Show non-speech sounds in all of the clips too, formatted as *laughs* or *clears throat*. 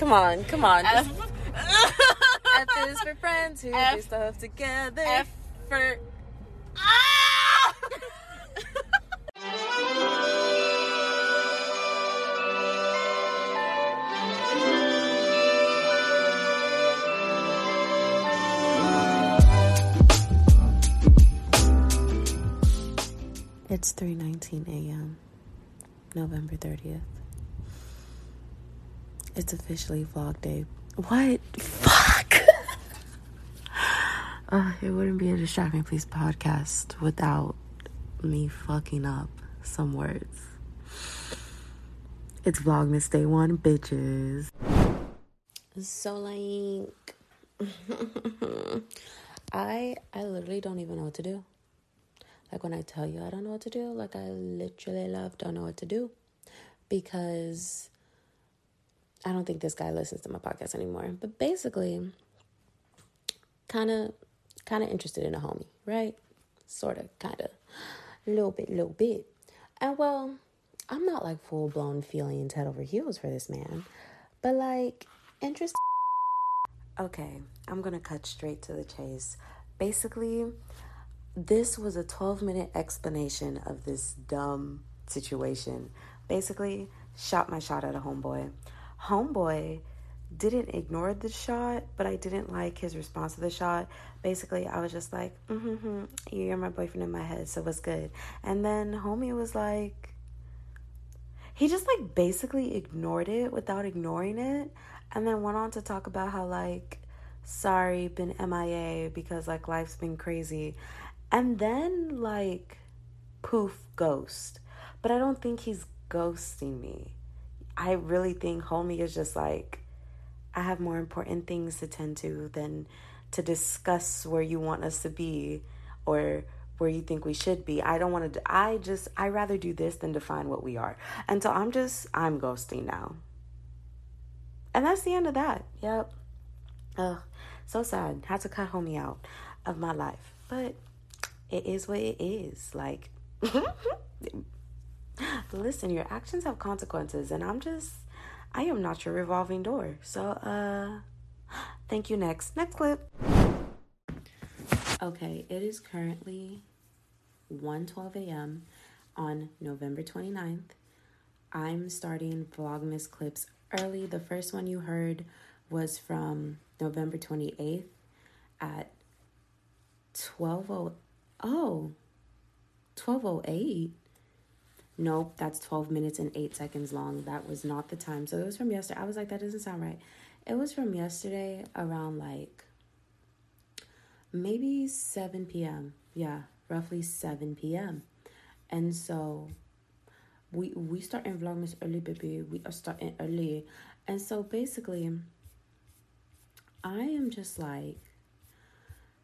Come on, come on. F, *laughs* F is for friends who F- do stuff together. F for. Ah! It's 3:19 a.m. November 30th. It's officially vlog day. What? Fuck. *laughs* uh, it wouldn't be a Distract Me Please podcast without me fucking up some words. It's Vlogmas Day 1, bitches. So like *laughs* I I literally don't even know what to do. Like when I tell you I don't know what to do, like I literally love don't know what to do because I don't think this guy listens to my podcast anymore. But basically, kind of, kind of interested in a homie, right? Sort of, kind of, a little bit, little bit. And well, I'm not like full blown feelings head over heels for this man, but like interest. Okay, I'm gonna cut straight to the chase. Basically, this was a 12 minute explanation of this dumb situation. Basically, shot my shot at a homeboy. Homeboy didn't ignore the shot, but I didn't like his response to the shot. Basically, I was just like, mm-hmm, you're my boyfriend in my head, so what's good? And then homie was like, he just like basically ignored it without ignoring it, and then went on to talk about how like, sorry, been MIA because like life's been crazy. And then like, poof, ghost. But I don't think he's ghosting me. I really think homie is just like, I have more important things to tend to than to discuss where you want us to be or where you think we should be. I don't want to, I just, I rather do this than define what we are. And so I'm just, I'm ghosting now. And that's the end of that. Yep. Ugh, so sad. Had to cut homie out of my life. But it is what it is. Like, *laughs* listen, your actions have consequences, and I'm just, I am not your revolving door. So, uh, thank you. Next, next clip. Okay, it is currently 1:12 a.m. on November 29th. I'm starting Vlogmas clips early. The first one you heard was from November 28th at 12 oh 1208 nope that's 12 minutes and 8 seconds long. That was not the time. So it was from yesterday. I was like that doesn't sound right. It was from yesterday around like maybe 7 p.m yeah roughly 7 p.m and so we we start in vlogmas early baby. We are starting early. And so basically i am just like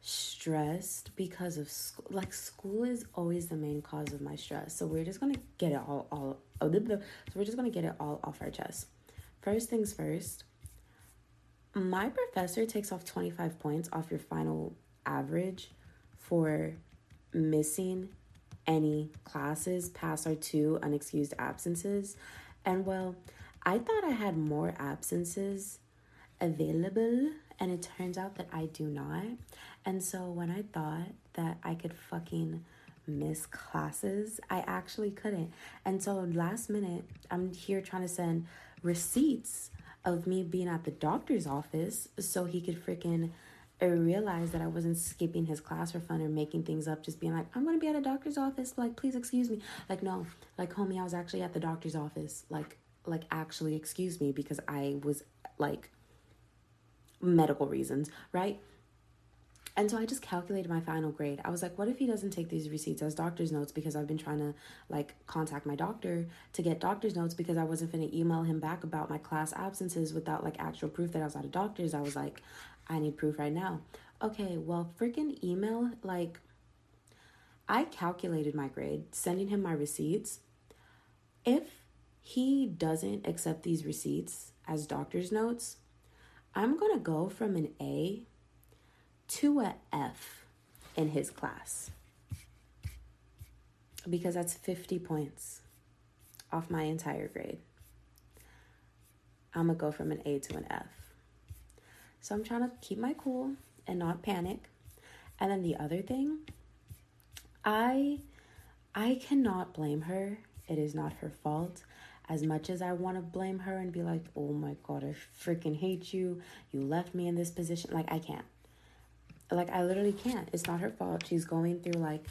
stressed because of school. Like school is always the main cause of my stress. So we're just gonna get it all all. Oh, so we're just gonna get it all off our chest. First things first. My professor takes off twenty five points off your final average for missing any classes past our two unexcused absences. And well, I thought I had more absences available and it turns out that I do not. And so when I thought that I could fucking miss classes, I actually couldn't. And so last minute, I'm here trying to send receipts of me being at the doctor's office so he could freaking realize that I wasn't skipping his class for fun or making things up, just being like, I'm gonna be at a doctor's office, like please excuse me. Like, no, like homie, I was actually at the doctor's office. Like, like actually excuse me because I was like medical reasons, right? and so I just calculated my final grade. I was like, what if he doesn't take these receipts as doctor's notes because I've been trying to like contact my doctor to get doctor's notes because I wasn't going to email him back about my class absences without like actual proof that I was at a doctor's. I was like, I need proof right now. Okay, well, freaking email like I calculated my grade, sending him my receipts. If he doesn't accept these receipts as doctor's notes, I'm going to go from an A to a F in his class because that's 50 points off my entire grade. I'm gonna go from an A to an F. So I'm trying to keep my cool and not panic. And then the other thing, I I cannot blame her. It is not her fault. As much as I want to blame her and be like, "Oh my god, I freaking hate you. You left me in this position." Like I can't like I literally can't. It's not her fault. She's going through like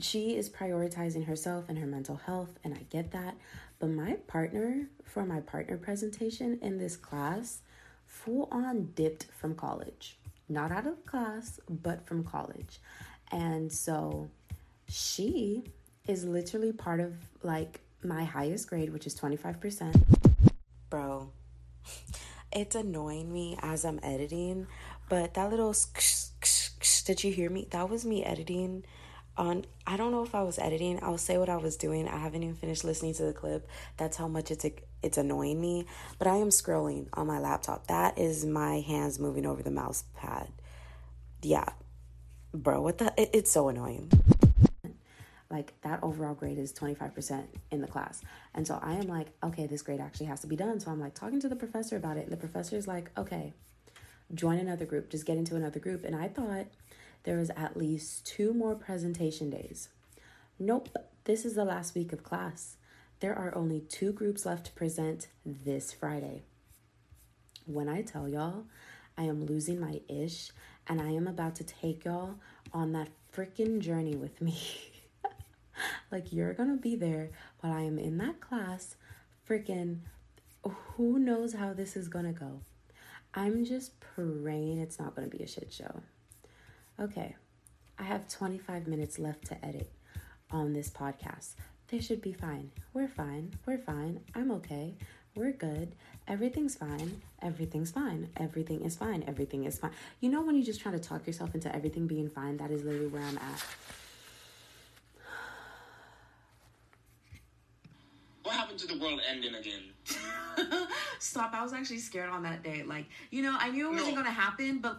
she is prioritizing herself and her mental health and I get that. But my partner for my partner presentation in this class full on dipped from college. Not out of class, but from college. And so she is literally part of like my highest grade, which is 25%. Bro, it's annoying me as I'm editing but that little did you hear me? That was me editing on I don't know if I was editing. I'll say what I was doing. I haven't even finished listening to the clip. That's how much it's it's annoying me. But I am scrolling on my laptop. That is my hands moving over the mouse pad. Yeah. Bro, what the it, it's so annoying. Like that overall grade is 25% in the class. And so I am like, okay, this grade actually has to be done. So I'm like talking to the professor about it and the professor is like, "Okay, join another group, just get into another group. And I thought there was at least two more presentation days. Nope, this is the last week of class. There are only two groups left to present this Friday. When I tell y'all, I am losing my ish and I am about to take y'all on that freaking journey with me. *laughs* *laughs* like, you're gonna be there while I am in that class, freaking, who knows how this is gonna go. I'm just praying it's not to be a shit show. Okay, I have 25 minutes left to edit on this podcast. They should be fine. We're fine. We're fine. I'm okay. We're good. Everything's fine. Everything's fine. Everything is fine. Everything is fine. You know, when you just try to talk yourself into everything being fine, that is literally where I'm at. To the world ending again? *laughs* Stop. I was actually scared on that day. Like, you know, I knew it wasn't no. going to happen, but.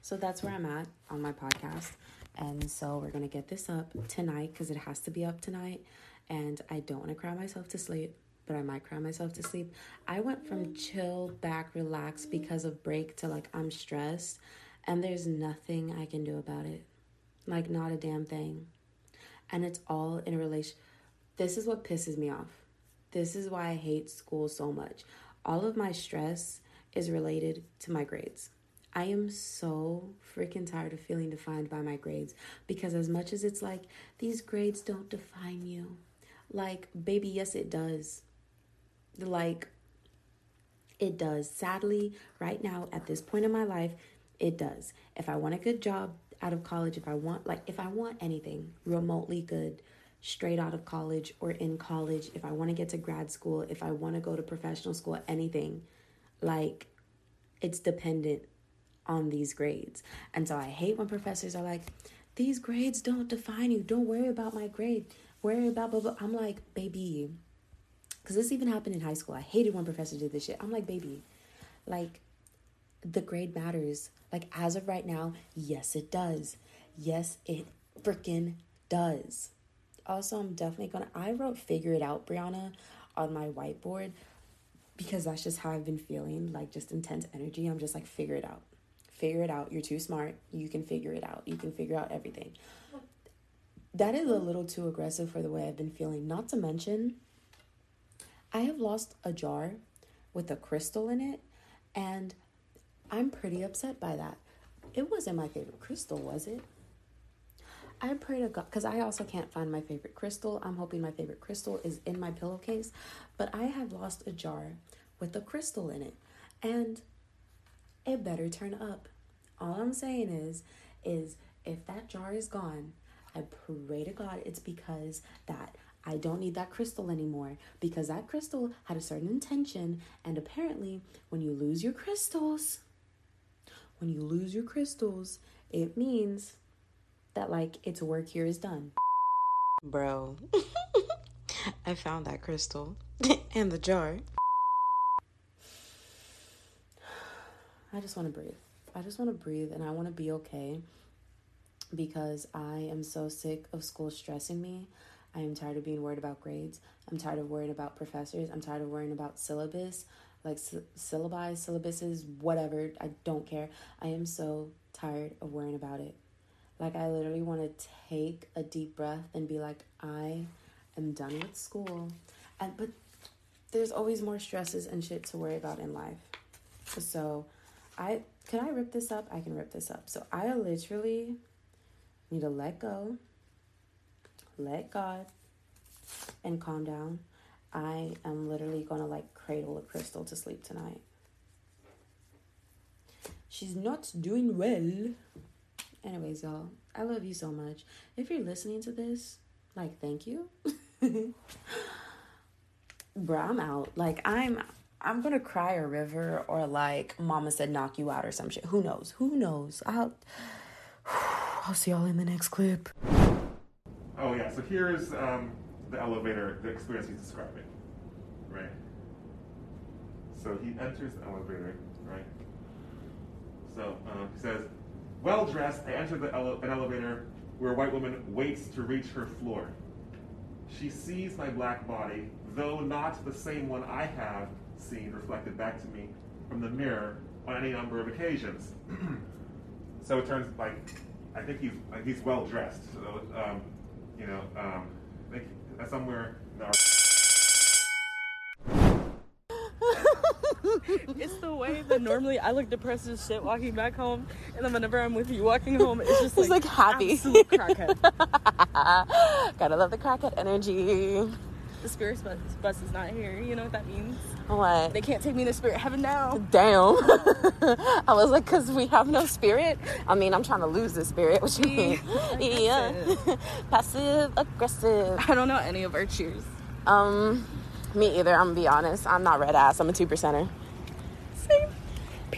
So that's where I'm at on my podcast. And so we're going to get this up tonight because it has to be up tonight. And I don't want to cry myself to sleep, but I might cry myself to sleep. I went from chill, back, relaxed because of break to like I'm stressed. And there's nothing I can do about it. Like, not a damn thing. And it's all in a relation. This is what pisses me off this is why I hate school so much. All of my stress is related to my grades. I am so freaking tired of feeling defined by my grades because, as much as it's like, these grades don't define you, like, baby, yes, it does. Like, it does. Sadly, right now, at this point in my life, it does. If I want a good job out of college, if I want, like, if I want anything remotely good, straight out of college or in college, if I want to get to grad school, if I want to go to professional school, anything, like it's dependent on these grades. And so I hate when professors are like, these grades don't define you. Don't worry about my grade. Worry about blah blah. I'm like, baby. Because this even happened in high school. I hated when professors did this shit. I'm like, baby, like the grade matters. Like as of right now, yes, it does. Yes, it freaking does. Also, I'm definitely gonna. I wrote "Figure It Out," Brianna, on my whiteboard because that's just how I've been feeling. Like just intense energy. I'm just like, figure it out. Figure it out. You're too smart. You can figure it out. You can figure out everything. That is a little too aggressive for the way I've been feeling. Not to mention, I have lost a jar with a crystal in it, and I'm pretty upset by that. It wasn't my favorite crystal, was it? I pray to God because I also can't find my favorite crystal. I'm hoping my favorite crystal is in my pillowcase, but I have lost a jar with a crystal in it, and it better turn up. All I'm saying is, is if that jar is gone, I pray to God it's because that I don't need that crystal anymore because that crystal had a certain intention. And apparently, when you lose your crystals, when you lose your crystals, it means that like its work here is done. Bro, *laughs* I found that crystal *laughs* and the jar. I just want to breathe. I just want to breathe and I want to be okay because I am so sick of school stressing me. I am tired of being worried about grades. I'm tired of worrying about professors. I'm tired of worrying about syllabus, like sy- syllabi, syllabuses, whatever. I don't care. I am so tired of worrying about it. Like, I literally want to take a deep breath and be like, I am done with school. And, but there's always more stresses and shit to worry about in life. So, I can I rip this up? I can rip this up. So, I literally need to let go, let God, and calm down. I am literally gonna like cradle a crystal to sleep tonight. She's not doing well. Anyways, y'all, I love you so much. If you're listening to this, like, thank you. *laughs* Bruh, I'm out. Like, I'm. I'm gonna cry a river or like mama said knock you out or some shit. Who knows? Who knows? I'll *sighs* I'll see y'all in the next clip. Oh yeah, so here's um, the elevator, the experience he's describing, right? So he enters the elevator, right? So uh, he says, "Well dressed, I enter the ele- an elevator where a white woman waits to reach her floor. She sees my black body, though not the same one I have seen reflected back to me from the mirror on any number of occasions. *clears throat* so it turns like I think he's like he's well dressed. So um, you know, um, somewhere in it's the way that normally I look depressed as shit walking back home, and then whenever I'm with you walking home, it's just It's, like, like, happy. absolute crackhead. *laughs* Gotta love the crackhead energy. the spirit bus, bus is not here. You know what that means? What? They can't take me to spirit heaven now. Damn. *laughs* I was like, because we have no spirit. I mean, I'm trying to lose the spirit. What you mean? *laughs* yeah. Passive aggressive. I don't know any of our cheers. Um, me either. I'm gonna be honest. I'm not red ass. I'm a two percenter.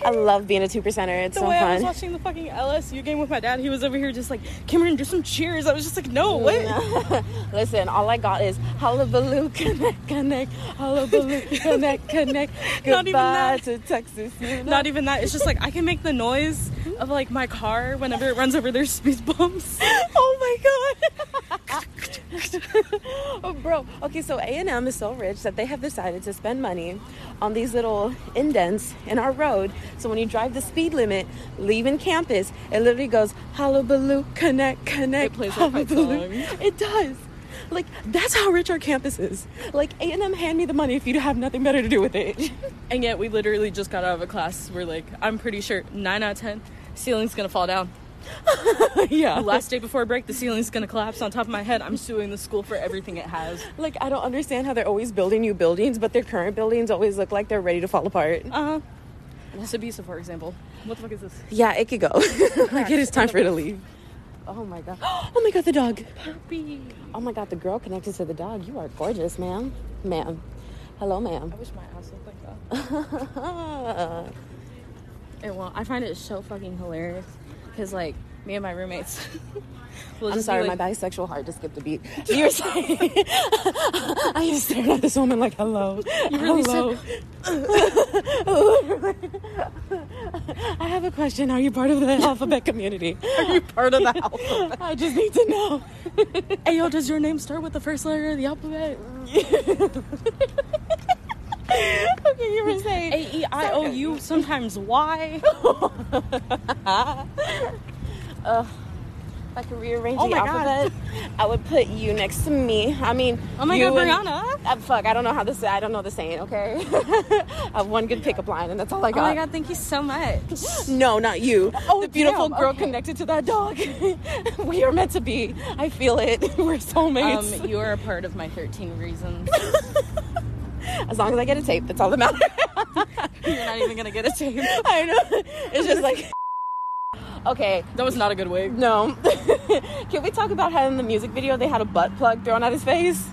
I love being a two percenter. It's The so way I was watching the fucking LSU game with my dad, he was over here just like, Cameron, do some cheers. I was just like, no, mm-hmm. what? *laughs* Listen, all I got is hullabaloo, Caneck, Caneck, hullabaloo, *laughs* Caneck, Caneck. *laughs* Not even that. to Texas. you know? Not even that. It's just like I can make the noise mm-hmm. of like my car whenever it runs over their speed bumps. Oh my god. *laughs* oh, bro. Okay, so A&M is so rich that they have decided to spend money on these little indents in our road. So when you drive the speed limit, leaving campus, it literally goes hullabaloo, Caneck, Caneck. It plays that hullabaloo." *laughs* It does. Like that's how rich our campus is. Like A&M, hand me the money if you have nothing better to do with it. *laughs* And yet we literally just got out of a class where like I'm pretty sure nine out of ten ceiling's gonna fall down. *laughs* yeah. The last day before break, the ceiling's gonna collapse on top of my head. I'm suing the school for everything it has. Like I don't understand how they're always building new buildings, but their current buildings always look like they're ready to fall apart. Uh huh. Sabisa, for example. What the fuck is this? Yeah, it could go. *laughs* like it is time for it to leave. Oh my god. *gasps* Oh my god, the dog. Puppy. Oh my god, the girl connected to the dog. You are gorgeous, ma'am. Ma'am. Hello, ma'am. I wish my ass looked like that. And *laughs* well, I find it so fucking hilarious because like me and my roommates. *laughs* I'm sorry, like, my bisexual heart just skipped a beat. *laughs* You were saying *laughs* I just stared at this woman like, hello. You really hello. I have a question. Are you part of the alphabet community? Are you part of the alphabet? I just need to know. hey yo, does your name start with the first letter of the alphabet? Okay, you were saying. A E I O U, sometimes Y. *laughs* If I could rearrange Oh the my God. alphabet, I would put you next to me. I mean, Oh my God, Brianna. Uh, fuck, I don't know how to say. I don't know the saying. Okay, *laughs* I have one good pickup line, and that's all I got. Oh my god, thank you so much. *gasps* No, not you. Oh, the beautiful damn, girl okay. connected to that dog. *laughs* we are meant to be. I feel it. We're soulmates. Um, you are a part of my 13 reasons. As long as I get a tape, that's all that matters. *laughs* You're not even gonna get a tape. I know. It's just like. Okay, That was not a good wig. no. *laughs* Can we talk about how in the music video they had a butt plug thrown at his face?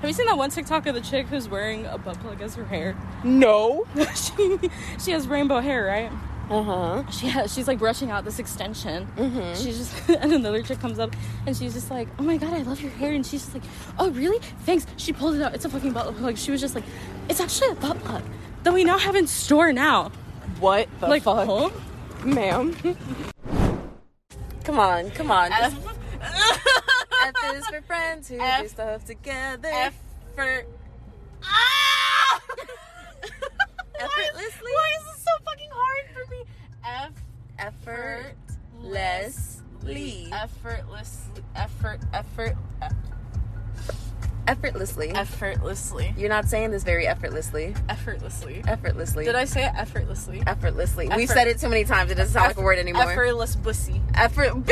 Have you seen that one TikTok of the chick who's wearing a butt plug as her hair? No. *laughs* she she has rainbow hair, right? Uh huh. She has, she's like brushing out this extension. She's just *laughs* and another chick comes up and she's just like, "Oh my god, I love your hair." And she's just like, "Oh really? Thanks." She pulled it out. It's a fucking butt plug. She was just like, "It's actually a butt plug that we now have in store now." What the like, fuck, huh? ma'am? come on, come on. F- *laughs* F is for friends who F- do stuff together. Effort. Ah! F effortlessly. effortlessly effort effort Effortlessly. effortlessly You're not saying this very effortlessly. effortlessly. Effortlessly. Did I say it effortlessly? Effortlessly. We've said it too many times. It doesn't sound like a word anymore. Effortless bussy. Effort. *laughs*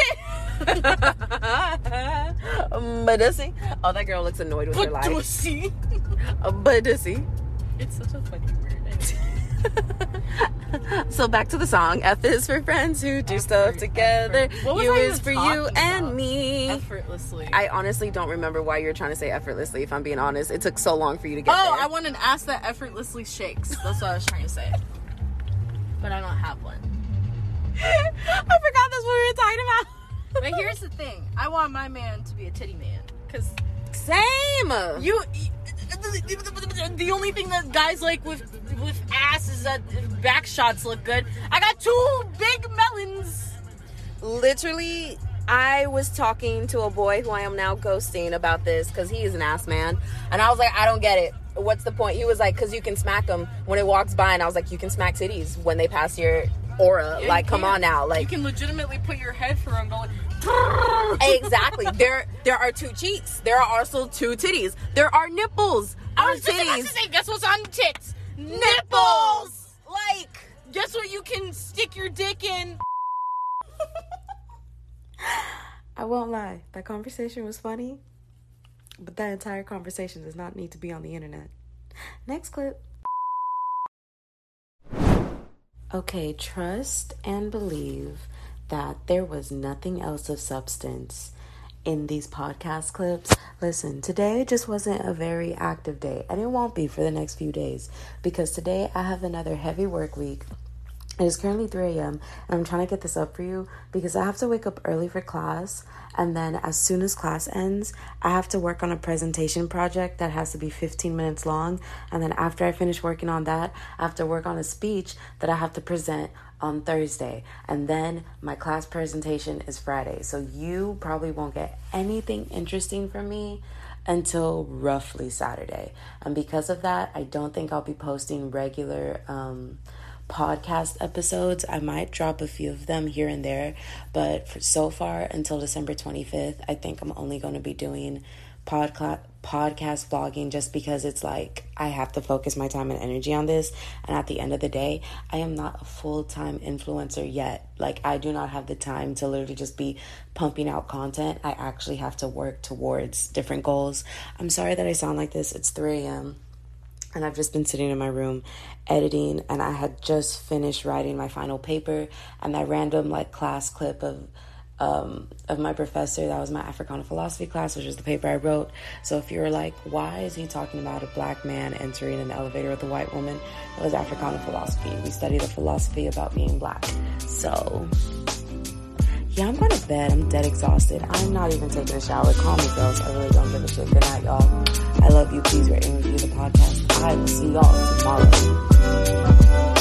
Badussy. Oh, that girl looks annoyed with her life. Pussy. Badussy. It's such a funny word. *laughs* *laughs* So back to the song. F is for friends who do stuff together. effort. What was U is for you and me. effortlessly. I honestly don't remember why you're trying to say effortlessly. If I'm being honest, it took so long for you to get oh, there. I want an ass that effortlessly shakes. That's what I was trying to say. But I don't have one. *laughs* I forgot that's what we were talking about. *laughs* But here's the thing: I want my man to be a titty man, cause Same. you. The only thing that guys like with ass that uh, back shots look good. I got two big melons. literally I was talking to a boy who I am now ghosting about this because he is an ass man. And I was like, I don't get it. What's the point? He was like, because you can smack them when it walks by. And I was like, you can smack titties when they pass your aura. Yeah, like, you come on now. Like, you can legitimately put your head through and go. Like, *laughs* exactly. There, there are two cheeks. There are also two titties. There are nipples I was just about to titties. say, guess what's on the tits? Nipples. Like, Guess what? You can stick your dick in. I won't lie. That conversation was funny, but that entire conversation does not need to be on the internet. Next clip. Okay, trust and believe that there was nothing else of substance in these podcast clips. Listen, today just wasn't a very active day, and it won't be for the next few days because today I have another heavy work week. It is currently 3 a.m. and I'm trying to get this up for you because I have to wake up early for class. And then, as soon as class ends, I have to work on a presentation project that has to be 15 minutes long. And then, after I finish working on that, I have to work on a speech that I have to present on Thursday. And then, my class presentation is Friday. So, you probably won't get anything interesting from me until roughly Saturday. And because of that, I don't think I'll be posting regular um, podcast episodes. I might drop a few of them here and there, but for so far until December 25th, I think I'm only going to be doing podcast podcast vlogging just because it's like I have to focus my time and energy on this and at the end of the day I am not a full-time influencer yet. Like I do not have the time to literally just be pumping out content. I actually have to work towards different goals. I'm sorry that I sound like this. It's 3 a.m and I've just been sitting in my room editing and I had just finished writing my final paper and that random like class clip of um, of my professor that was my Africana philosophy class which is the paper I wrote so if you're like why is he talking about a black man entering an elevator with a white woman it was Africana philosophy we studied a philosophy about being black so yeah, I'm going to bed. I'm dead exhausted. I'm not even taking a shower. Call me, girls. I really don't give a shit. Good night, y'all. I love you. Please rate and review the podcast. I will see y'all tomorrow.